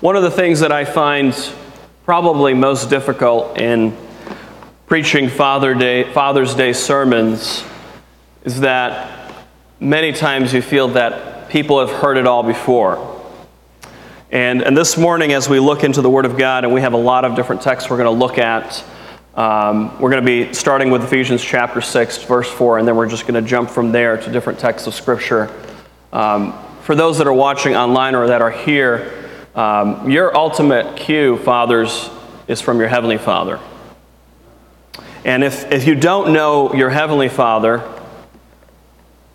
One of the things that I find probably most difficult in preaching Father Day, Father's Day sermons is that many times you feel that people have heard it all before. And, and this morning, as we look into the Word of God, and we have a lot of different texts we're going to look at, um, we're going to be starting with Ephesians chapter 6, verse 4, and then we're just going to jump from there to different texts of Scripture. Um, for those that are watching online or that are here, um, your ultimate cue, fathers, is from your Heavenly Father. And if, if you don't know your Heavenly Father,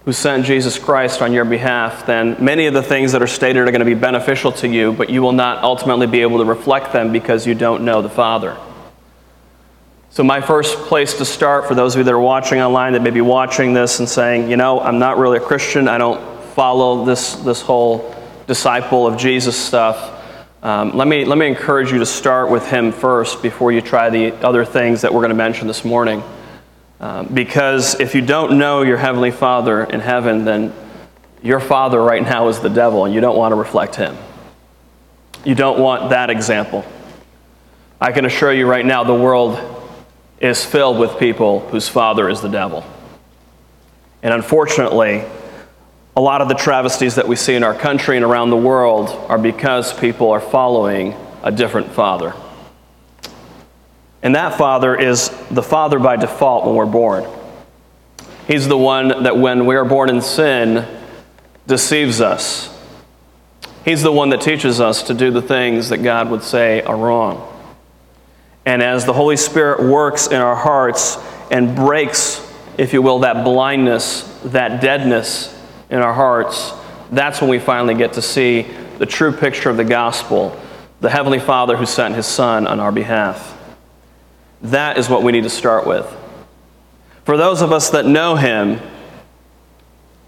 who sent Jesus Christ on your behalf, then many of the things that are stated are going to be beneficial to you, but you will not ultimately be able to reflect them because you don't know the Father. So, my first place to start for those of you that are watching online that may be watching this and saying, you know, I'm not really a Christian, I don't follow this, this whole disciple of Jesus stuff, um, let, me, let me encourage you to start with him first before you try the other things that we're going to mention this morning. Um, because if you don't know your Heavenly Father in heaven, then your Father right now is the devil, and you don't want to reflect him. You don't want that example. I can assure you right now, the world is filled with people whose father is the devil. And unfortunately, a lot of the travesties that we see in our country and around the world are because people are following a different father. And that father is the father by default when we're born. He's the one that, when we are born in sin, deceives us. He's the one that teaches us to do the things that God would say are wrong. And as the Holy Spirit works in our hearts and breaks, if you will, that blindness, that deadness in our hearts, that's when we finally get to see the true picture of the gospel, the Heavenly Father who sent His Son on our behalf. That is what we need to start with. For those of us that know Him,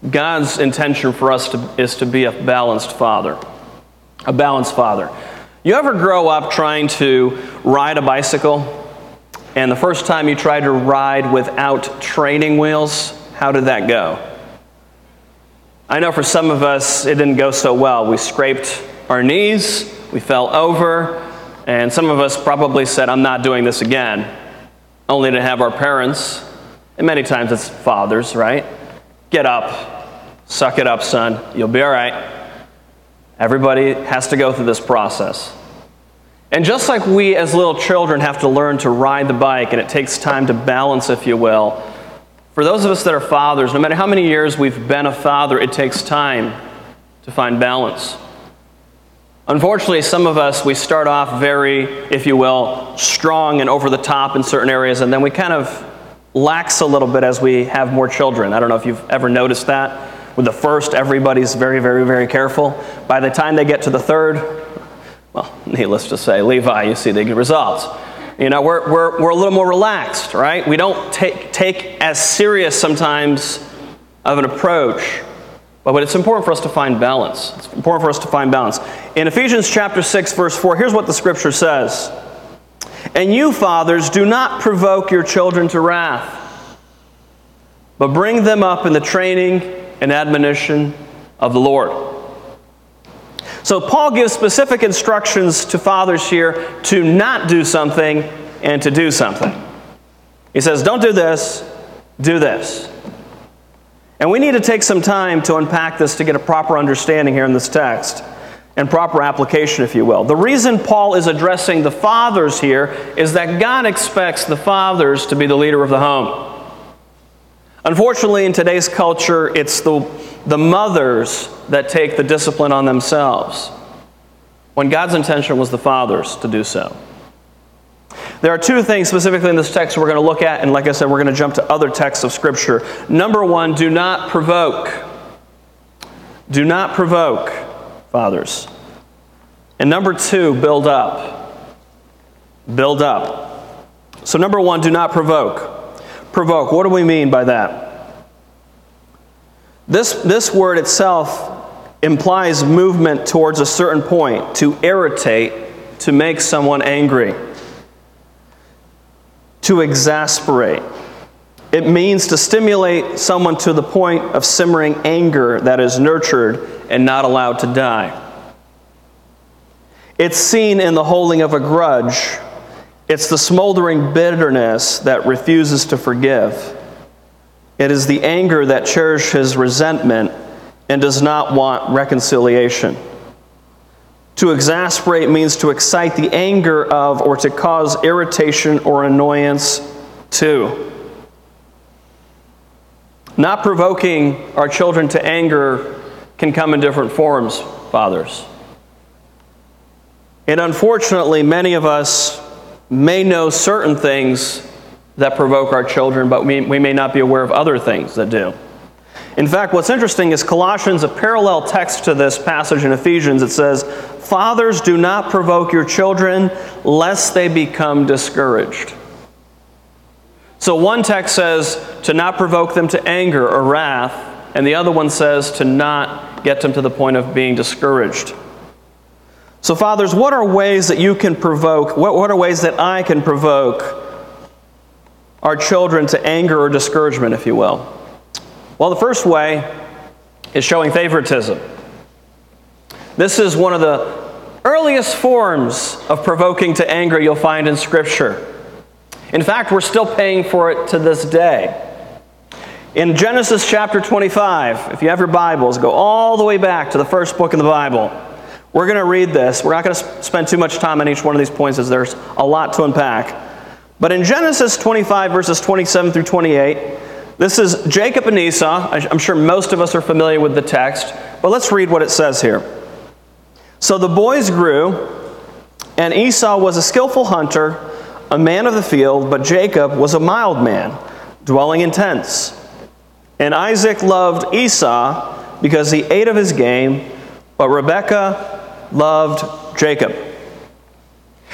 God's intention for us to, is to be a balanced father. A balanced father. You ever grow up trying to ride a bicycle? And the first time you tried to ride without training wheels, how did that go? I know for some of us, it didn't go so well. We scraped our knees, we fell over, and some of us probably said, I'm not doing this again, only to have our parents, and many times it's fathers, right? Get up, suck it up, son, you'll be all right. Everybody has to go through this process. And just like we as little children have to learn to ride the bike, and it takes time to balance, if you will, for those of us that are fathers, no matter how many years we've been a father, it takes time to find balance. Unfortunately, some of us, we start off very, if you will, strong and over the top in certain areas, and then we kind of lax a little bit as we have more children. I don't know if you've ever noticed that. With the first, everybody's very, very, very careful. By the time they get to the third, well, needless to say, Levi, you see the results. You know, we're, we're, we're a little more relaxed, right? We don't take, take as serious sometimes of an approach, but, it's important for us to find balance. It's important for us to find balance. In Ephesians chapter 6, verse 4, here's what the scripture says And you, fathers, do not provoke your children to wrath, but bring them up in the training and admonition of the Lord. So Paul gives specific instructions to fathers here to not do something and to do something. He says, Don't do this, do this. And we need to take some time to unpack this to get a proper understanding here in this text and proper application, if you will. The reason Paul is addressing the fathers here is that God expects the fathers to be the leader of the home. Unfortunately, in today's culture, it's the the mothers that take the discipline on themselves, when God's intention was the fathers to do so. There are two things specifically in this text we're going to look at, and like I said, we're going to jump to other texts of Scripture. Number one, do not provoke. Do not provoke, fathers. And number two, build up. Build up. So, number one, do not provoke. Provoke, what do we mean by that? This, this word itself implies movement towards a certain point, to irritate, to make someone angry, to exasperate. It means to stimulate someone to the point of simmering anger that is nurtured and not allowed to die. It's seen in the holding of a grudge. It's the smoldering bitterness that refuses to forgive. It is the anger that cherishes resentment and does not want reconciliation. To exasperate means to excite the anger of or to cause irritation or annoyance to. Not provoking our children to anger can come in different forms, fathers. And unfortunately, many of us may know certain things that provoke our children, but we, we may not be aware of other things that do. In fact, what's interesting is Colossians, a parallel text to this passage in Ephesians, it says, Fathers, do not provoke your children, lest they become discouraged. So one text says to not provoke them to anger or wrath, and the other one says to not get them to the point of being discouraged. So, fathers, what are ways that you can provoke, what, what are ways that I can provoke our children to anger or discouragement, if you will? Well, the first way is showing favoritism. This is one of the earliest forms of provoking to anger you'll find in Scripture. In fact, we're still paying for it to this day. In Genesis chapter 25, if you have your Bibles, go all the way back to the first book in the Bible. We're going to read this. We're not going to spend too much time on each one of these points as there's a lot to unpack. But in Genesis 25, verses 27 through 28, this is Jacob and Esau. I'm sure most of us are familiar with the text, but let's read what it says here. So the boys grew, and Esau was a skillful hunter, a man of the field, but Jacob was a mild man, dwelling in tents. And Isaac loved Esau because he ate of his game, but Rebekah loved Jacob.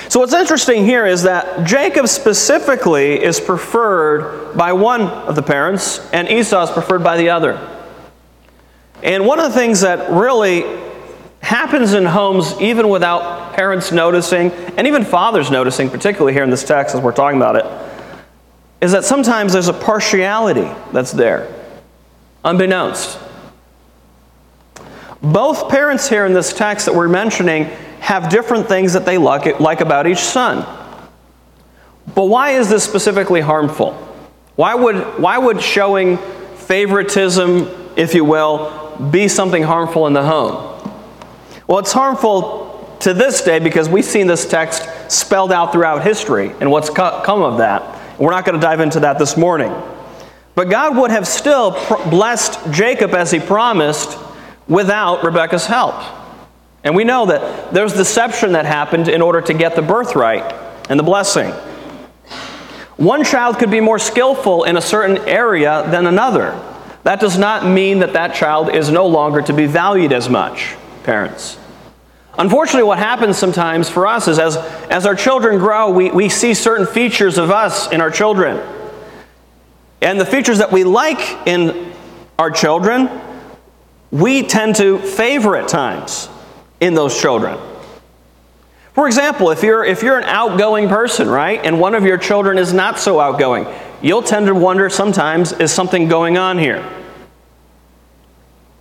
So, what's interesting here is that Jacob specifically is preferred by one of the parents, and Esau is preferred by the other. And one of the things that really happens in homes, even without parents noticing, and even fathers noticing, particularly here in this text as we're talking about it, is that sometimes there's a partiality that's there, unbeknownst. Both parents here in this text that we're mentioning have different things that they like, like about each son. But why is this specifically harmful? Why would, why would showing favoritism, if you will, be something harmful in the home? Well, it's harmful to this day because we've seen this text spelled out throughout history and what's come of that. We're not going to dive into that this morning. But God would have still blessed Jacob as he promised without Rebekah's help. And we know that there's deception that happened in order to get the birthright and the blessing. One child could be more skillful in a certain area than another. That does not mean that that child is no longer to be valued as much, parents. Unfortunately, what happens sometimes for us is as, as our children grow, we, we see certain features of us in our children. And the features that we like in our children we tend to favor at times in those children. For example, if you're, if you're an outgoing person, right, and one of your children is not so outgoing, you'll tend to wonder sometimes, is something going on here?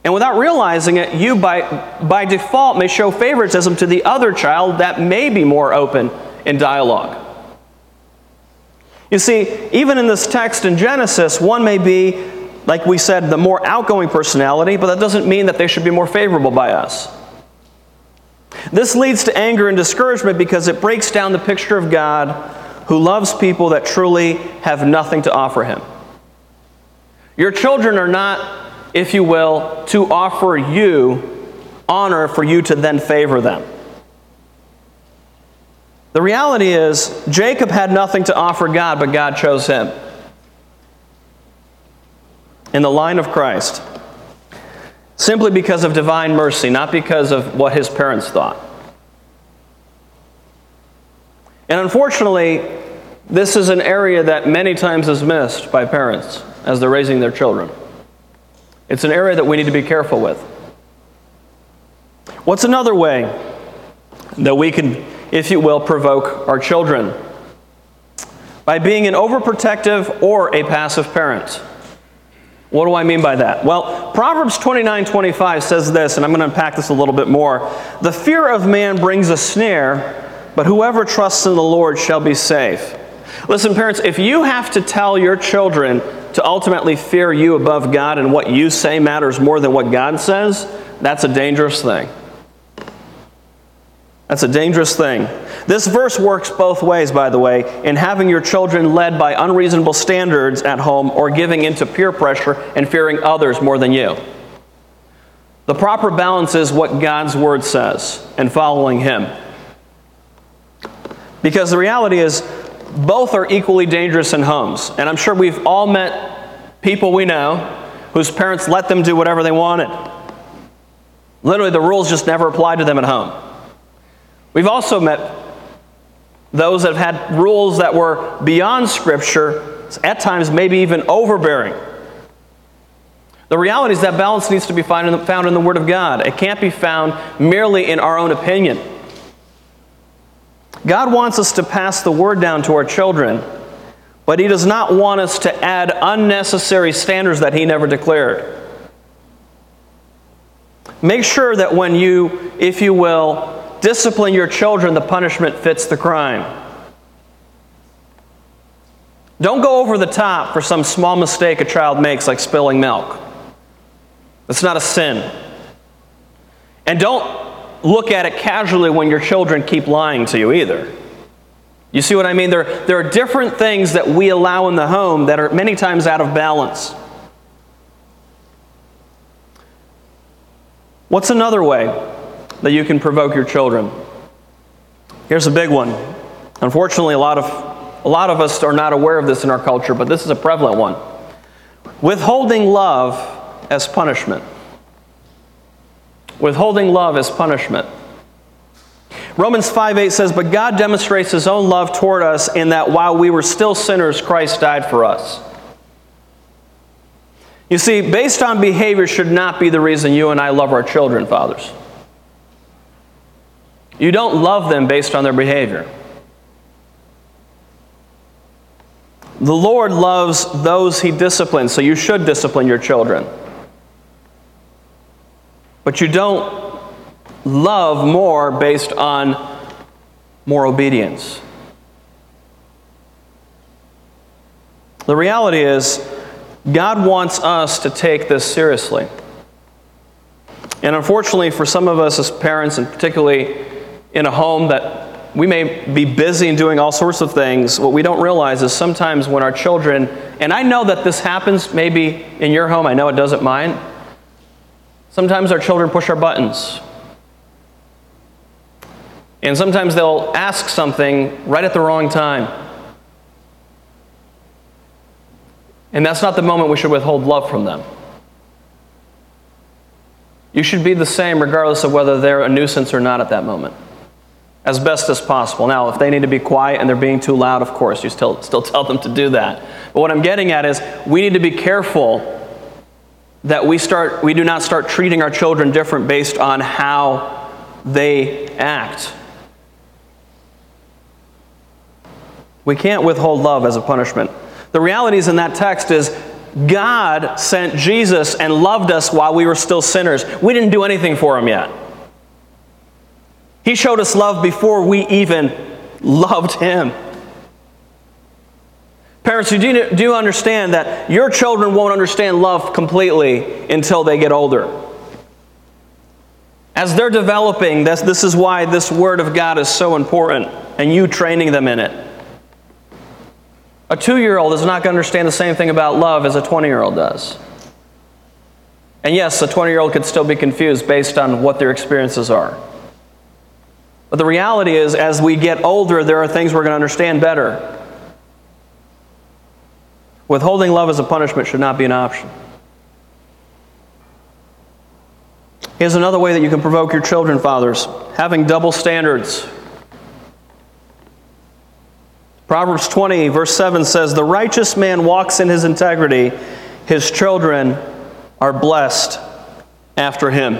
And without realizing it, you by, by default may show favoritism to the other child that may be more open in dialogue. You see, even in this text in Genesis, one may be like we said, the more outgoing personality, but that doesn't mean that they should be more favorable by us. This leads to anger and discouragement because it breaks down the picture of God who loves people that truly have nothing to offer him. Your children are not, if you will, to offer you honor for you to then favor them. The reality is, Jacob had nothing to offer God, but God chose him in the line of Christ simply because of divine mercy, not because of what his parents thought. And unfortunately, this is an area that many times is missed by parents as they're raising their children. It's an area that we need to be careful with. What's another way that we can, if you will, provoke our children? By being an overprotective or a passive parent. What do I mean by that? Well, Proverbs 29 25 says this, and I'm going to unpack this a little bit more. The fear of man brings a snare, but whoever trusts in the Lord shall be safe. Listen, parents, if you have to tell your children to ultimately fear you above God and what you say matters more than what God says, that's a dangerous thing. That's a dangerous thing. This verse works both ways, by the way, in having your children led by unreasonable standards at home or giving into peer pressure and fearing others more than you. The proper balance is what God's Word says and following Him. Because the reality is, both are equally dangerous in homes. And I'm sure we've all met people we know whose parents let them do whatever they wanted. Literally, the rules just never applied to them at home. We've also met those that have had rules that were beyond Scripture, at times maybe even overbearing. The reality is that balance needs to be found in, the, found in the Word of God. It can't be found merely in our own opinion. God wants us to pass the Word down to our children, but He does not want us to add unnecessary standards that He never declared. Make sure that when you, if you will, discipline your children, the punishment fits the crime. Don't go over the top for some small mistake a child makes, like spilling milk. That's not a sin. And don't look at it casually when your children keep lying to you either. You see what I mean? There, there are different things that we allow in the home that are many times out of balance. What's another way that you can provoke your children. Here's a big one. Unfortunately, a lot of, a lot of us are not aware of this in our culture, but this is a prevalent one. Withholding love as punishment. Withholding love as punishment. Romans 5 8 says, But God demonstrates his own love toward us in that while we were still sinners, Christ died for us. You see, based on behavior should not be the reason you and I love our children, fathers. You don't love them based on their behavior. The Lord loves those He disciplines, so you should discipline your children. But you don't love more based on more obedience. The reality is, God wants us to take this seriously. And unfortunately, for some of us as parents, and particularly in a home that we may be busy and doing all sorts of things. What we don't realize is sometimes when our children, and I know that this happens maybe in your home, I know it doesn't mine. Sometimes our children push our buttons. And sometimes they'll ask something right at the wrong time. And that's not the moment we should withhold love from them. You should be the same regardless of whether they're a nuisance or not at that moment as best as possible. Now, if they need to be quiet and they're being too loud, of course, you still, still tell them to do that. But what I'm getting at is we need to be careful that we, start, we do not start treating our children different based on how they act. We can't withhold love as a punishment. The realities in that text is God sent Jesus and loved us while we were still sinners. We didn't do anything for him yet. He showed us love before we even loved Him. Parents, you do, do understand that your children won't understand love completely until they get older. As they're developing, this, this is why this Word of God is so important, and you training them in it. A two year old is not going to understand the same thing about love as a 20 year old does. And yes, a 20 year old could still be confused based on what their experiences are. But the reality is, as we get older, there are things we're going to understand better. Withholding love as a punishment should not be an option. Here's another way that you can provoke your children, fathers having double standards. Proverbs 20, verse 7 says, The righteous man walks in his integrity, his children are blessed after him.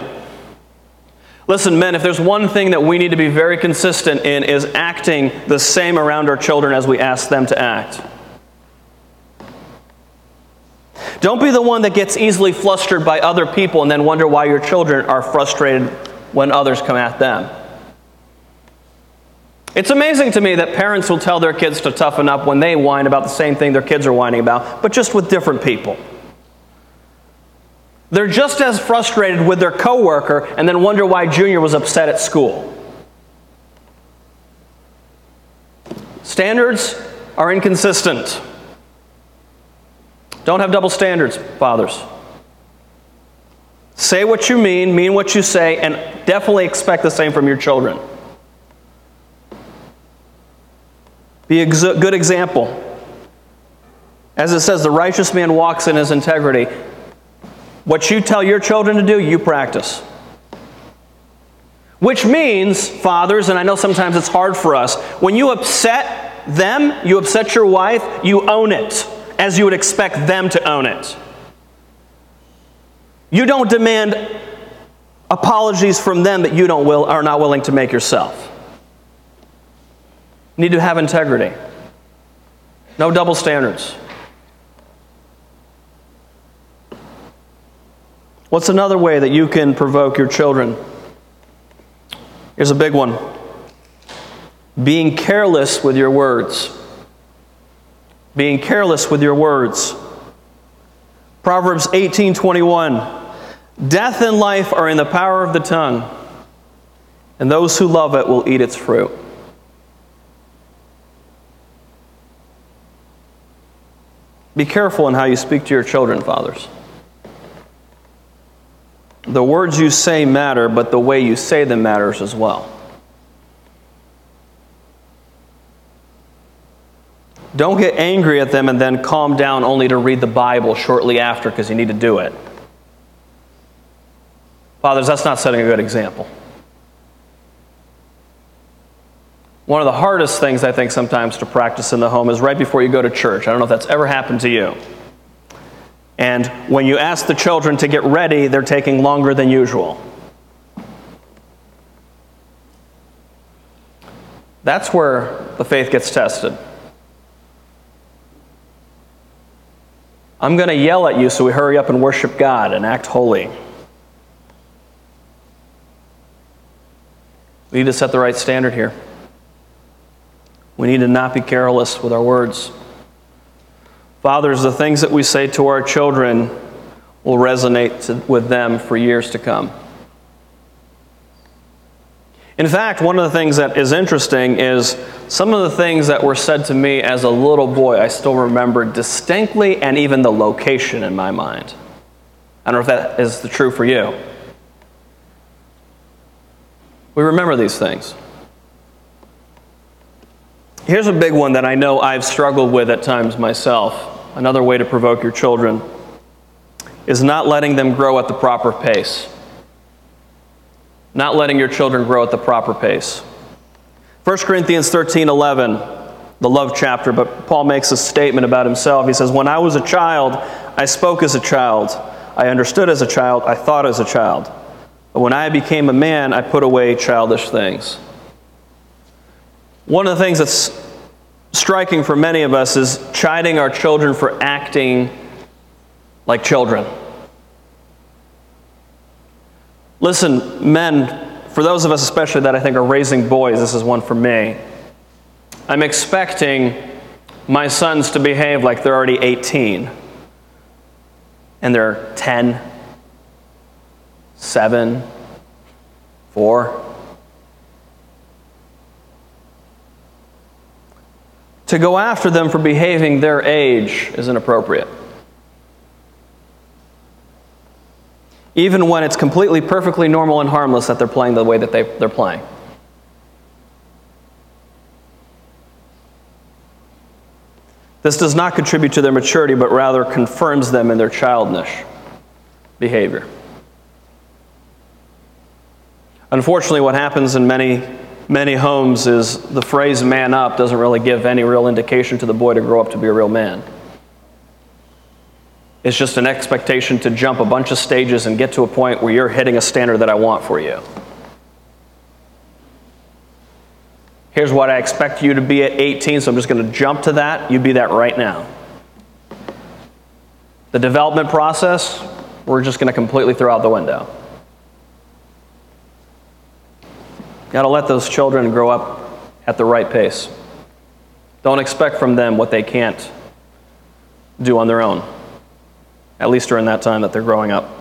Listen, men, if there's one thing that we need to be very consistent in is acting the same around our children as we ask them to act. Don't be the one that gets easily flustered by other people and then wonder why your children are frustrated when others come at them. It's amazing to me that parents will tell their kids to toughen up when they whine about the same thing their kids are whining about, but just with different people. They're just as frustrated with their coworker and then wonder why Junior was upset at school. Standards are inconsistent. Don't have double standards, fathers. Say what you mean, mean what you say, and definitely expect the same from your children. Be a good example. As it says, the righteous man walks in his integrity. What you tell your children to do, you practice. Which means, fathers, and I know sometimes it's hard for us, when you upset them, you upset your wife, you own it as you would expect them to own it. You don't demand apologies from them that you don't will, are not willing to make yourself need to have integrity. No double standards. What's another way that you can provoke your children? Here's a big one being careless with your words. Being careless with your words. Proverbs 18:21 Death and life are in the power of the tongue, and those who love it will eat its fruit. Be careful in how you speak to your children, fathers. The words you say matter, but the way you say them matters as well. Don't get angry at them and then calm down only to read the Bible shortly after because you need to do it. Fathers, that's not setting a good example. One of the hardest things I think sometimes to practice in the home is right before you go to church. I don't know if that's ever happened to you. And when you ask the children to get ready, they're taking longer than usual. That's where the faith gets tested. I'm going to yell at you so we hurry up and worship God and act holy. We need to set the right standard here. We need to not be careless with our words. Fathers, the things that we say to our children will resonate to, with them for years to come. In fact, one of the things that is interesting is some of the things that were said to me as a little boy, I still remember distinctly and even the location in my mind. I don't know if that is the true for you. We remember these things. Here's a big one that I know I've struggled with at times myself. Another way to provoke your children is not letting them grow at the proper pace. Not letting your children grow at the proper pace. 1 Corinthians 13 11, the love chapter, but Paul makes a statement about himself. He says, When I was a child, I spoke as a child. I understood as a child. I thought as a child. But when I became a man, I put away childish things. One of the things that's striking for many of us is chiding our children for acting like children. Listen, men, for those of us especially that I think are raising boys, this is one for me. I'm expecting my sons to behave like they're already 18 and they're 10, 7, 4. To go after them for behaving their age is inappropriate. Even when it's completely, perfectly normal and harmless that they're playing the way that they, they're playing. This does not contribute to their maturity, but rather confirms them in their childish behavior. Unfortunately, what happens in many many homes is the phrase man up doesn't really give any real indication to the boy to grow up to be a real man. It's just an expectation to jump a bunch of stages and get to a point where you're hitting a standard that I want for you. Here's what I expect you to be at 18, so I'm just going to jump to that. You be that right now. The development process, we're just going to completely throw out the window. Got to let those children grow up at the right pace. Don't expect from them what they can't do on their own, at least during that time that they're growing up.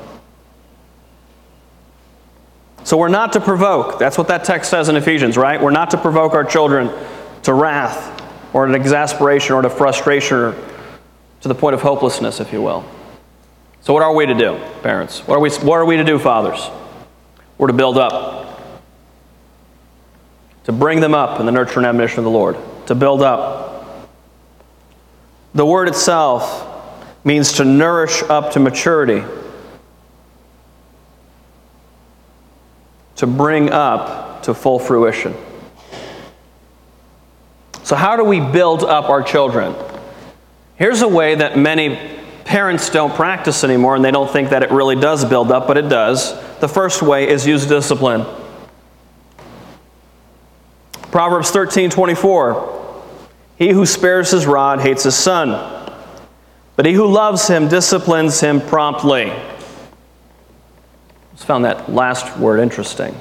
So we're not to provoke. That's what that text says in Ephesians, right? We're not to provoke our children to wrath or to exasperation or to frustration or to the point of hopelessness, if you will. So, what are we to do, parents? What are we, what are we to do, fathers? We're to build up, to bring them up in the nurture and admonition of the Lord, to build up. The word itself means to nourish up to maturity, to bring up to full fruition. So, how do we build up our children? Here's a way that many parents don't practice anymore and they don't think that it really does build up, but it does. The first way is use discipline. Proverbs 13 24. He who spares his rod hates his son, but he who loves him disciplines him promptly. Just found that last word interesting.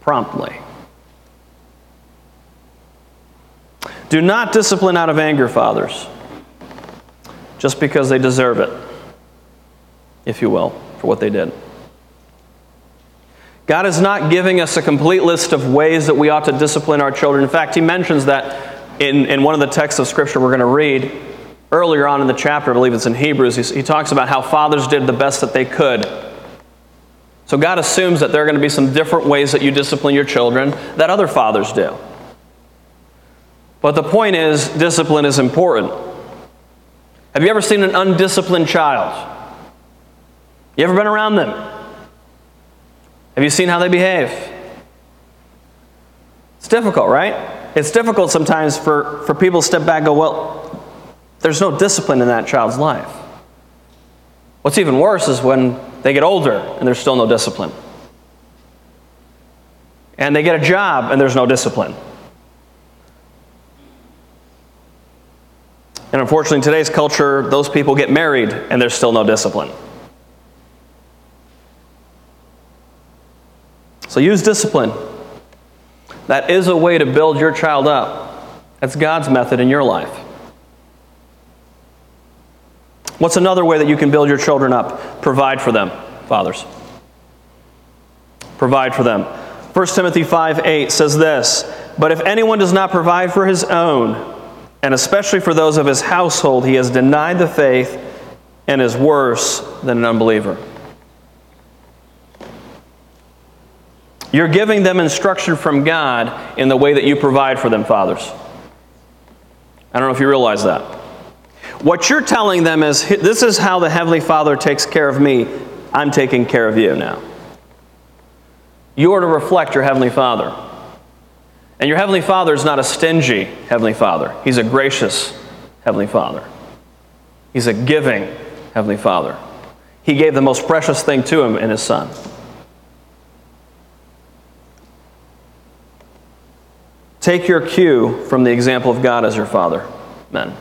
Promptly. Do not discipline out of anger, fathers just because they deserve it, if you will, for what they did. God is not giving us a complete list of ways that we ought to discipline our children. In fact, He mentions that in, in one of the texts of Scripture we're going to read earlier on in the chapter, I believe it's in Hebrews. He, he talks about how fathers did the best that they could. So God assumes that there are going to be some different ways that you discipline your children that other fathers do. But the point is, discipline is important. Have you ever seen an undisciplined child? You ever been around them? Have you seen how they behave? It's difficult, right? It's difficult sometimes for, for people to step back and go, well, there's no discipline in that child's life. What's even worse is when they get older and there's still no discipline. And they get a job and there's no discipline. And unfortunately, in today's culture, those people get married and there's still no discipline. So use discipline. That is a way to build your child up. That's God's method in your life. What's another way that you can build your children up? Provide for them, fathers. Provide for them. 1 Timothy 5 8 says this But if anyone does not provide for his own, and especially for those of his household, he has denied the faith and is worse than an unbeliever. You're giving them instruction from God in the way that you provide for them, fathers. I don't know if you realize that. What you're telling them is this is how the Heavenly Father takes care of me. I'm taking care of you now. You are to reflect your Heavenly Father. And your Heavenly Father is not a stingy Heavenly Father, He's a gracious Heavenly Father. He's a giving Heavenly Father. He gave the most precious thing to Him in His Son. Take your cue from the example of God as your Father, men.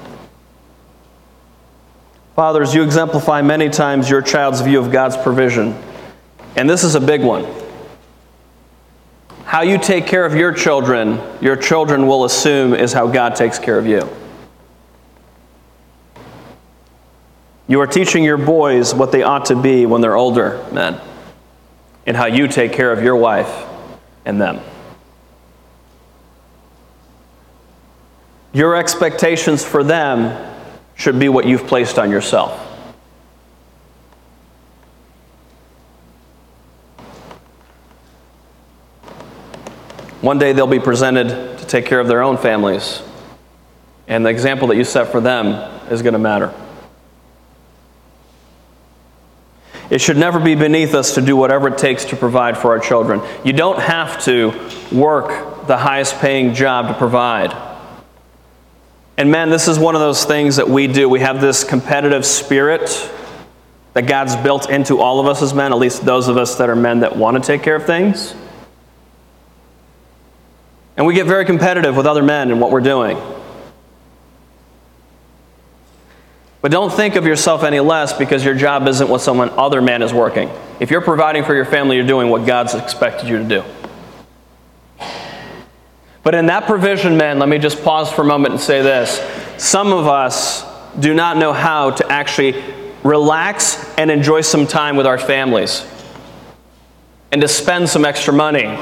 Fathers, you exemplify many times your child's view of God's provision. And this is a big one. How you take care of your children, your children will assume is how God takes care of you. You are teaching your boys what they ought to be when they're older, men, and how you take care of your wife and them. Your expectations for them should be what you've placed on yourself. One day they'll be presented to take care of their own families, and the example that you set for them is going to matter. It should never be beneath us to do whatever it takes to provide for our children. You don't have to work the highest paying job to provide. And man, this is one of those things that we do. We have this competitive spirit that God's built into all of us as men, at least those of us that are men that want to take care of things. And we get very competitive with other men in what we're doing. But don't think of yourself any less because your job isn't what someone other man is working. If you're providing for your family, you're doing what God's expected you to do. But in that provision, man, let me just pause for a moment and say this. Some of us do not know how to actually relax and enjoy some time with our families and to spend some extra money.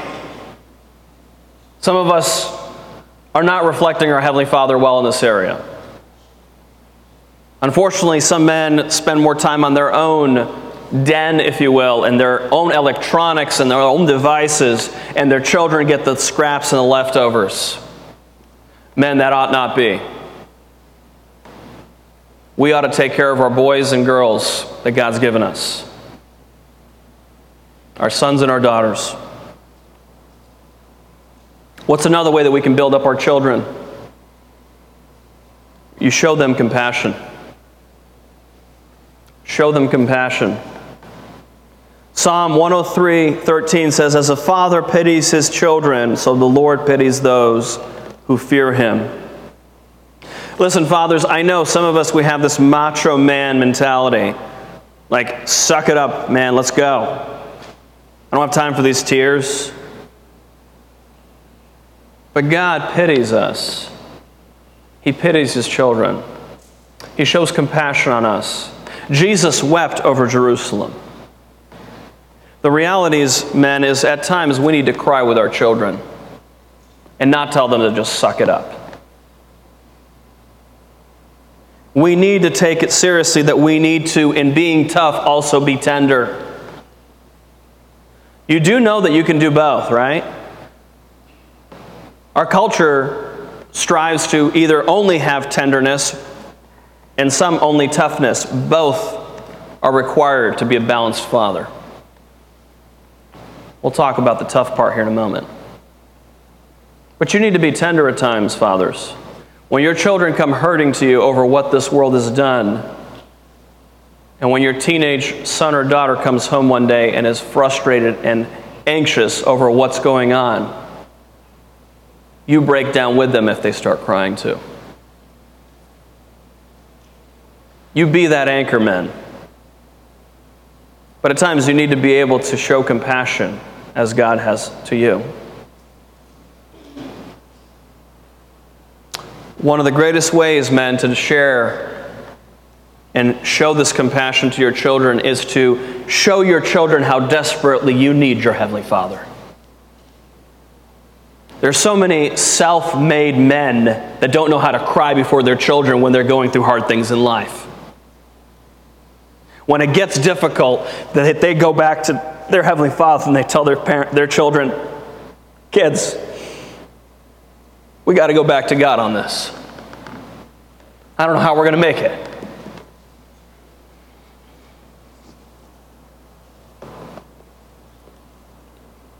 Some of us are not reflecting our Heavenly Father well in this area. Unfortunately, some men spend more time on their own den, if you will, and their own electronics and their own devices, and their children get the scraps and the leftovers. Men, that ought not be. We ought to take care of our boys and girls that God's given us, our sons and our daughters. What's another way that we can build up our children? You show them compassion. Show them compassion. Psalm 103 13 says, As a father pities his children, so the Lord pities those who fear him. Listen, fathers, I know some of us, we have this macho man mentality. Like, suck it up, man, let's go. I don't have time for these tears. But God pities us. He pities his children. He shows compassion on us. Jesus wept over Jerusalem. The reality is, men, is at times we need to cry with our children and not tell them to just suck it up. We need to take it seriously that we need to, in being tough, also be tender. You do know that you can do both, right? Our culture strives to either only have tenderness and some only toughness. Both are required to be a balanced father. We'll talk about the tough part here in a moment. But you need to be tender at times, fathers. When your children come hurting to you over what this world has done, and when your teenage son or daughter comes home one day and is frustrated and anxious over what's going on, you break down with them if they start crying too. You be that anchor man. But at times you need to be able to show compassion as God has to you. One of the greatest ways, men, to share and show this compassion to your children is to show your children how desperately you need your Heavenly Father. There's so many self made men that don't know how to cry before their children when they're going through hard things in life. When it gets difficult, that they go back to their Heavenly Father and they tell their, parent, their children, kids, we got to go back to God on this. I don't know how we're going to make it.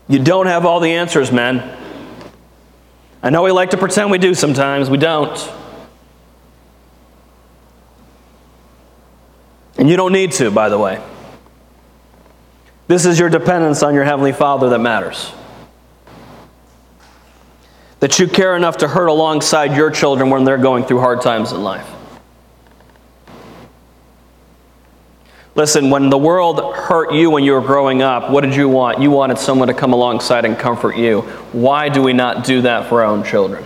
You don't have all the answers, men. I know we like to pretend we do sometimes, we don't. And you don't need to, by the way. This is your dependence on your Heavenly Father that matters. That you care enough to hurt alongside your children when they're going through hard times in life. Listen, when the world hurt you when you were growing up, what did you want? You wanted someone to come alongside and comfort you. Why do we not do that for our own children?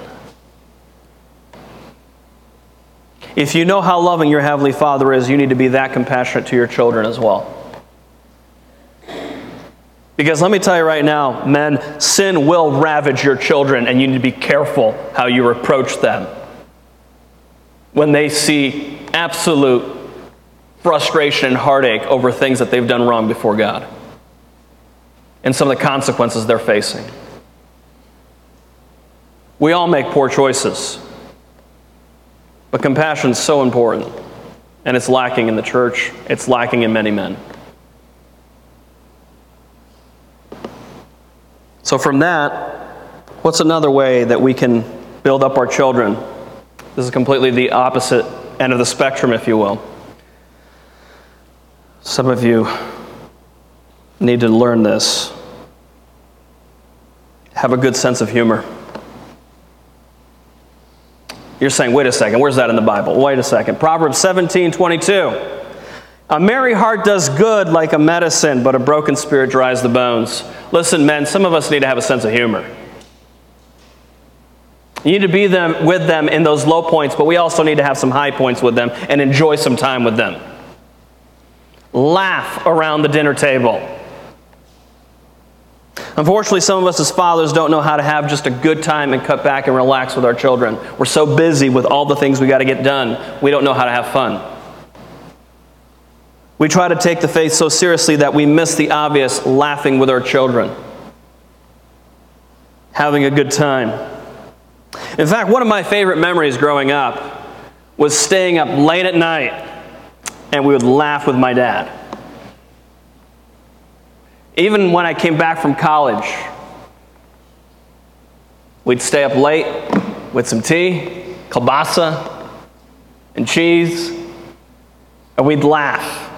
If you know how loving your Heavenly Father is, you need to be that compassionate to your children as well. Because let me tell you right now, men, sin will ravage your children, and you need to be careful how you approach them when they see absolute frustration and heartache over things that they've done wrong before God and some of the consequences they're facing. We all make poor choices, but compassion is so important, and it's lacking in the church, it's lacking in many men. So, from that, what's another way that we can build up our children? This is completely the opposite end of the spectrum, if you will. Some of you need to learn this. Have a good sense of humor. You're saying, wait a second, where's that in the Bible? Wait a second. Proverbs 17 22. A merry heart does good like a medicine, but a broken spirit dries the bones. Listen, men, some of us need to have a sense of humor. You need to be them, with them in those low points, but we also need to have some high points with them and enjoy some time with them. Laugh around the dinner table. Unfortunately, some of us as fathers don't know how to have just a good time and cut back and relax with our children. We're so busy with all the things we got to get done, we don't know how to have fun. We try to take the faith so seriously that we miss the obvious laughing with our children, having a good time. In fact, one of my favorite memories growing up was staying up late at night and we would laugh with my dad. Even when I came back from college, we'd stay up late with some tea, kielbasa, and cheese, and we'd laugh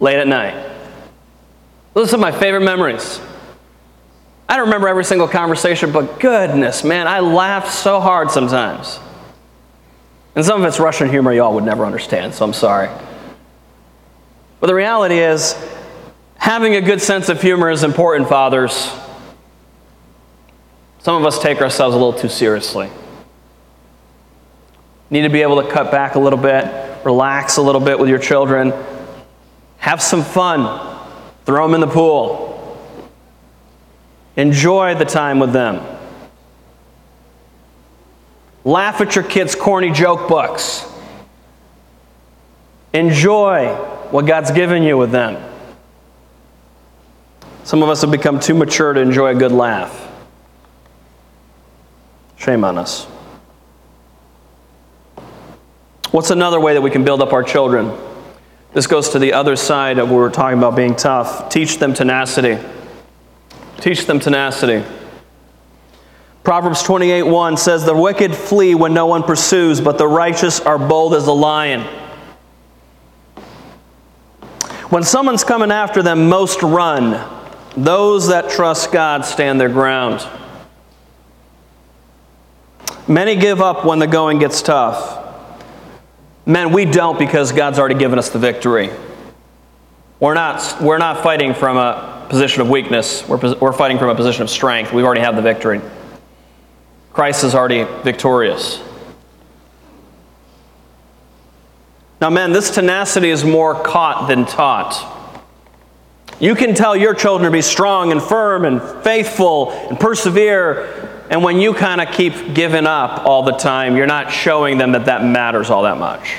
late at night. Those are some of my favorite memories. I don't remember every single conversation, but goodness, man, I laughed so hard sometimes. And some of it's Russian humor y'all would never understand, so I'm sorry. But the reality is, having a good sense of humor is important, fathers. Some of us take ourselves a little too seriously. Need to be able to cut back a little bit, relax a little bit with your children, have some fun, throw them in the pool. Enjoy the time with them. Laugh at your kids' corny joke books. Enjoy what God's given you with them. Some of us have become too mature to enjoy a good laugh. Shame on us. What's another way that we can build up our children? This goes to the other side of what we're talking about being tough. Teach them tenacity. Teach them tenacity. Proverbs 28 1 says, The wicked flee when no one pursues, but the righteous are bold as a lion. When someone's coming after them, most run. Those that trust God stand their ground. Many give up when the going gets tough. Men, we don't because God's already given us the victory. We're not, we're not fighting from a position of weakness. We're, we're fighting from a position of strength. We already have the victory. Christ is already victorious. Now, men, this tenacity is more caught than taught. You can tell your children to be strong and firm and faithful and persevere, and when you kind of keep giving up all the time, you're not showing them that that matters all that much.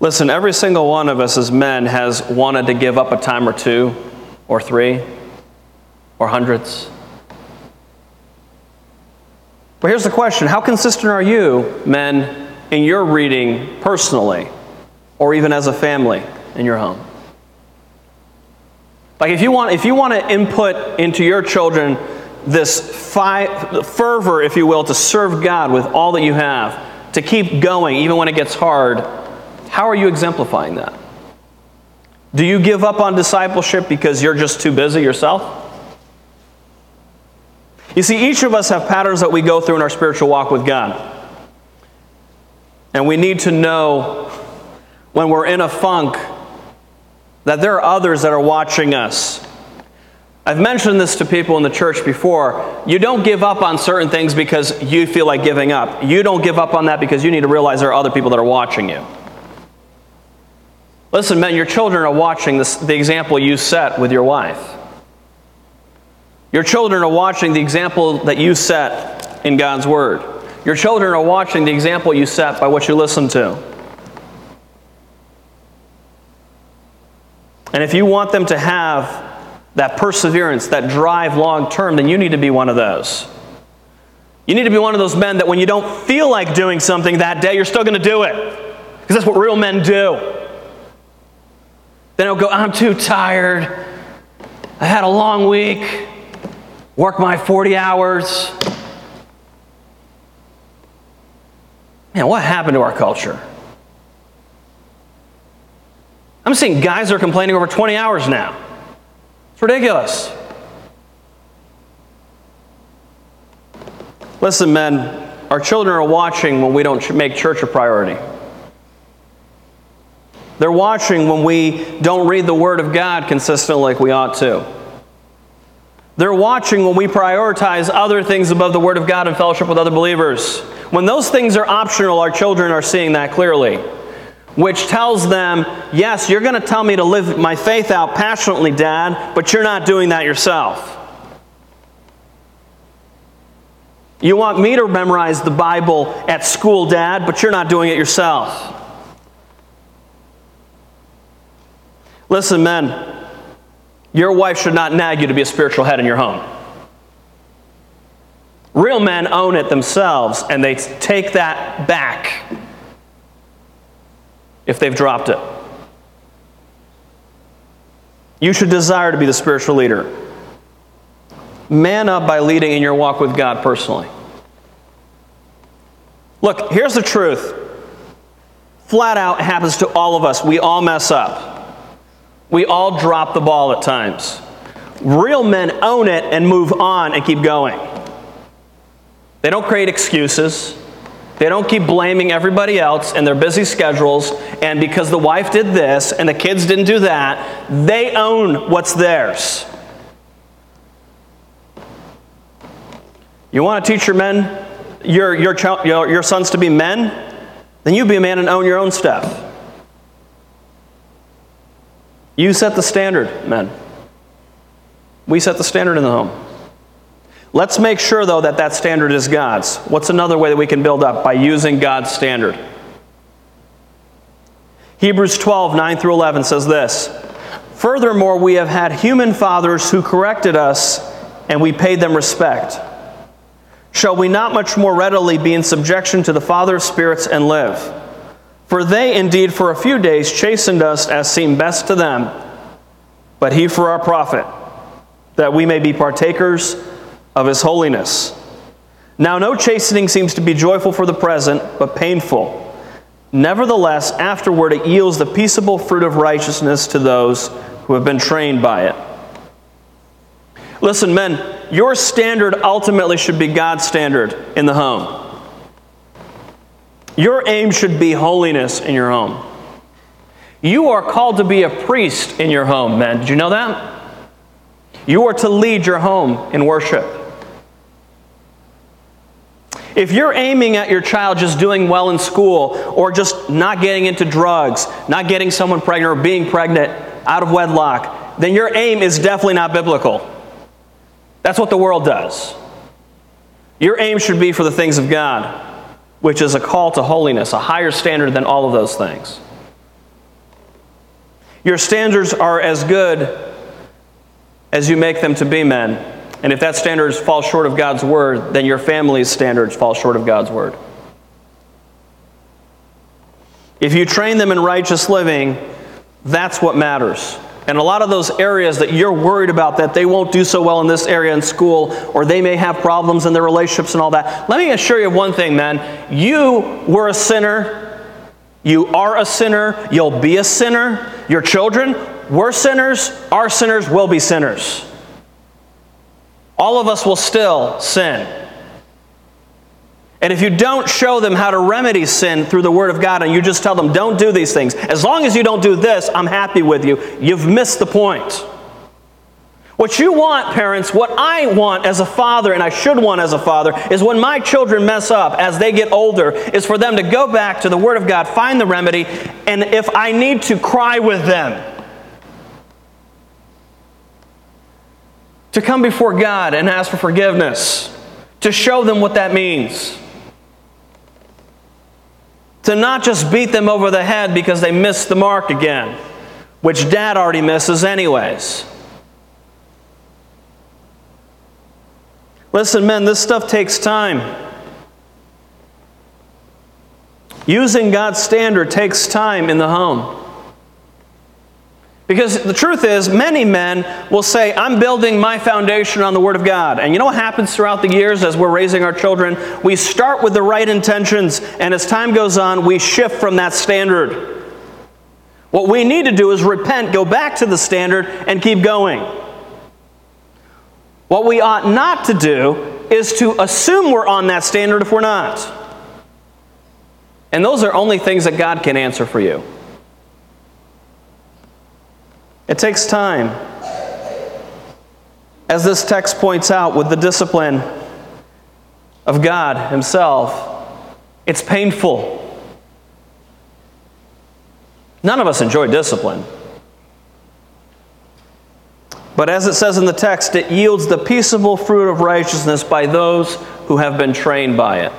Listen, every single one of us as men has wanted to give up a time or two, or three, or hundreds. But here's the question How consistent are you, men, in your reading personally, or even as a family in your home? Like, if you want, if you want to input into your children this fi- fervor, if you will, to serve God with all that you have, to keep going even when it gets hard, how are you exemplifying that? Do you give up on discipleship because you're just too busy yourself? You see, each of us have patterns that we go through in our spiritual walk with God. And we need to know when we're in a funk that there are others that are watching us. I've mentioned this to people in the church before. You don't give up on certain things because you feel like giving up. You don't give up on that because you need to realize there are other people that are watching you. Listen, men, your children are watching this, the example you set with your wife. Your children are watching the example that you set in God's Word. Your children are watching the example you set by what you listen to. And if you want them to have that perseverance, that drive long term, then you need to be one of those. You need to be one of those men that when you don't feel like doing something that day, you're still going to do it. Because that's what real men do. Then I'll go, I'm too tired. I had a long week. Work my 40 hours. Man, what happened to our culture? I'm seeing guys are complaining over 20 hours now. It's ridiculous. Listen, men, our children are watching when we don't make church a priority. They're watching when we don't read the Word of God consistently like we ought to. They're watching when we prioritize other things above the Word of God and fellowship with other believers. When those things are optional, our children are seeing that clearly, which tells them, yes, you're going to tell me to live my faith out passionately, Dad, but you're not doing that yourself. You want me to memorize the Bible at school, Dad, but you're not doing it yourself. Listen, men, your wife should not nag you to be a spiritual head in your home. Real men own it themselves and they take that back if they've dropped it. You should desire to be the spiritual leader. Man up by leading in your walk with God personally. Look, here's the truth. Flat out happens to all of us. We all mess up. We all drop the ball at times. Real men own it and move on and keep going. They don't create excuses. They don't keep blaming everybody else and their busy schedules, and because the wife did this and the kids didn't do that, they own what's theirs. You want to teach your men, your, your, your, sons to be men? Then you be a man and own your own stuff. You set the standard, men. We set the standard in the home. Let's make sure, though, that that standard is God's. What's another way that we can build up? By using God's standard. Hebrews 12, 9 through 11 says this Furthermore, we have had human fathers who corrected us, and we paid them respect. Shall we not much more readily be in subjection to the Father of spirits and live? For they indeed for a few days chastened us as seemed best to them, but he for our profit, that we may be partakers of his holiness. Now, no chastening seems to be joyful for the present, but painful. Nevertheless, afterward it yields the peaceable fruit of righteousness to those who have been trained by it. Listen, men, your standard ultimately should be God's standard in the home. Your aim should be holiness in your home. You are called to be a priest in your home, men. Did you know that? You are to lead your home in worship. If you're aiming at your child just doing well in school or just not getting into drugs, not getting someone pregnant or being pregnant out of wedlock, then your aim is definitely not biblical. That's what the world does. Your aim should be for the things of God which is a call to holiness, a higher standard than all of those things. Your standards are as good as you make them to be men. And if that standard falls short of God's word, then your family's standards fall short of God's word. If you train them in righteous living, that's what matters. And a lot of those areas that you're worried about that they won't do so well in this area in school or they may have problems in their relationships and all that. Let me assure you of one thing, man. You were a sinner. You are a sinner. You'll be a sinner. Your children were sinners, are sinners, will be sinners. All of us will still sin. And if you don't show them how to remedy sin through the Word of God and you just tell them, don't do these things, as long as you don't do this, I'm happy with you, you've missed the point. What you want, parents, what I want as a father, and I should want as a father, is when my children mess up as they get older, is for them to go back to the Word of God, find the remedy, and if I need to, cry with them. To come before God and ask for forgiveness. To show them what that means to not just beat them over the head because they missed the mark again, which dad already misses, anyways. Listen, men, this stuff takes time. Using God's standard takes time in the home. Because the truth is, many men will say, I'm building my foundation on the Word of God. And you know what happens throughout the years as we're raising our children? We start with the right intentions, and as time goes on, we shift from that standard. What we need to do is repent, go back to the standard, and keep going. What we ought not to do is to assume we're on that standard if we're not. And those are only things that God can answer for you. It takes time. As this text points out, with the discipline of God Himself, it's painful. None of us enjoy discipline. But as it says in the text, it yields the peaceable fruit of righteousness by those who have been trained by it.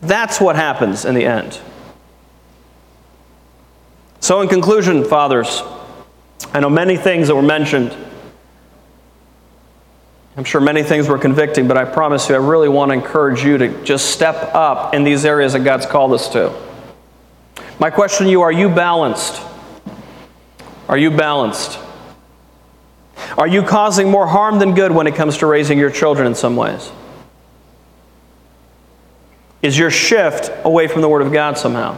That's what happens in the end. So, in conclusion, fathers, I know many things that were mentioned. I'm sure many things were convicting, but I promise you, I really want to encourage you to just step up in these areas that God's called us to. My question to you are you balanced? Are you balanced? Are you causing more harm than good when it comes to raising your children in some ways? Is your shift away from the Word of God somehow?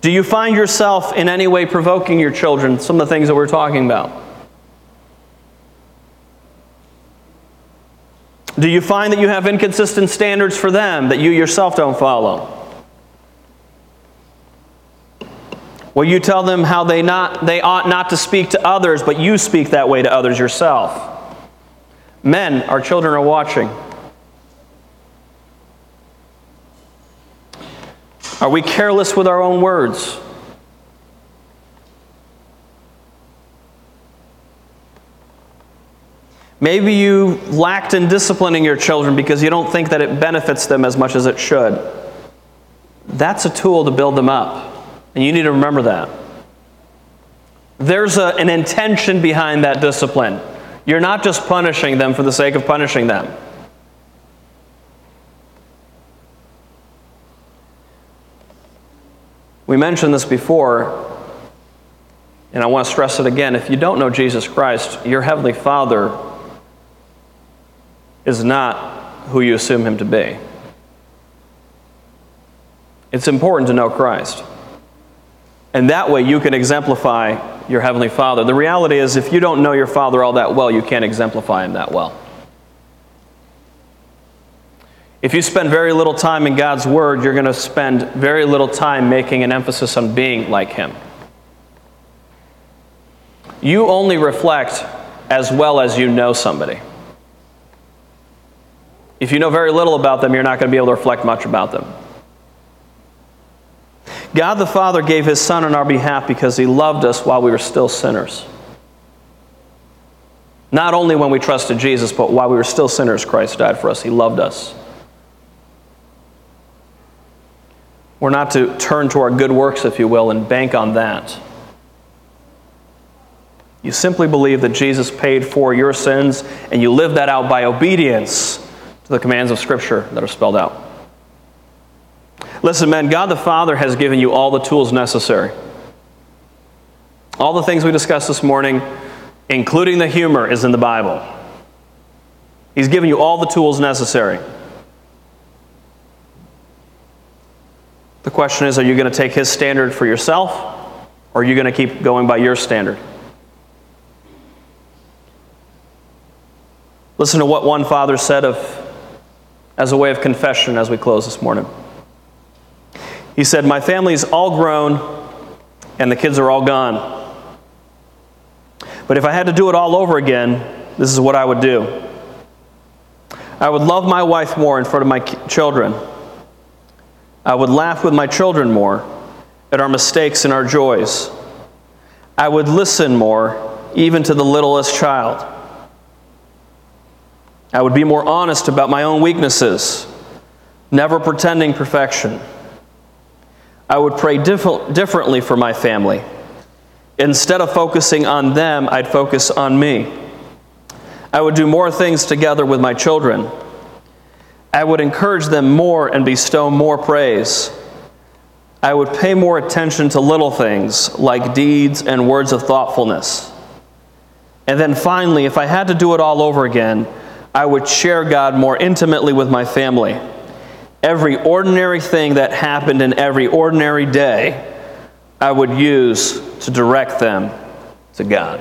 Do you find yourself in any way provoking your children, some of the things that we're talking about? Do you find that you have inconsistent standards for them that you yourself don't follow? Will you tell them how they, not, they ought not to speak to others, but you speak that way to others yourself? Men, our children are watching. Are we careless with our own words? Maybe you lacked in disciplining your children because you don't think that it benefits them as much as it should. That's a tool to build them up. And you need to remember that. There's a, an intention behind that discipline. You're not just punishing them for the sake of punishing them. We mentioned this before, and I want to stress it again. If you don't know Jesus Christ, your Heavenly Father is not who you assume Him to be. It's important to know Christ. And that way you can exemplify your Heavenly Father. The reality is, if you don't know your Father all that well, you can't exemplify Him that well. If you spend very little time in God's Word, you're going to spend very little time making an emphasis on being like Him. You only reflect as well as you know somebody. If you know very little about them, you're not going to be able to reflect much about them. God the Father gave His Son on our behalf because He loved us while we were still sinners. Not only when we trusted Jesus, but while we were still sinners, Christ died for us. He loved us. We're not to turn to our good works, if you will, and bank on that. You simply believe that Jesus paid for your sins, and you live that out by obedience to the commands of Scripture that are spelled out. Listen, man, God the Father has given you all the tools necessary. All the things we discussed this morning, including the humor, is in the Bible. He's given you all the tools necessary. The question is are you going to take his standard for yourself, or are you going to keep going by your standard? Listen to what one father said of, as a way of confession as we close this morning. He said, My family's all grown and the kids are all gone. But if I had to do it all over again, this is what I would do. I would love my wife more in front of my children. I would laugh with my children more at our mistakes and our joys. I would listen more, even to the littlest child. I would be more honest about my own weaknesses, never pretending perfection. I would pray diff- differently for my family. Instead of focusing on them, I'd focus on me. I would do more things together with my children. I would encourage them more and bestow more praise. I would pay more attention to little things like deeds and words of thoughtfulness. And then finally, if I had to do it all over again, I would share God more intimately with my family. Every ordinary thing that happened in every ordinary day, I would use to direct them to God.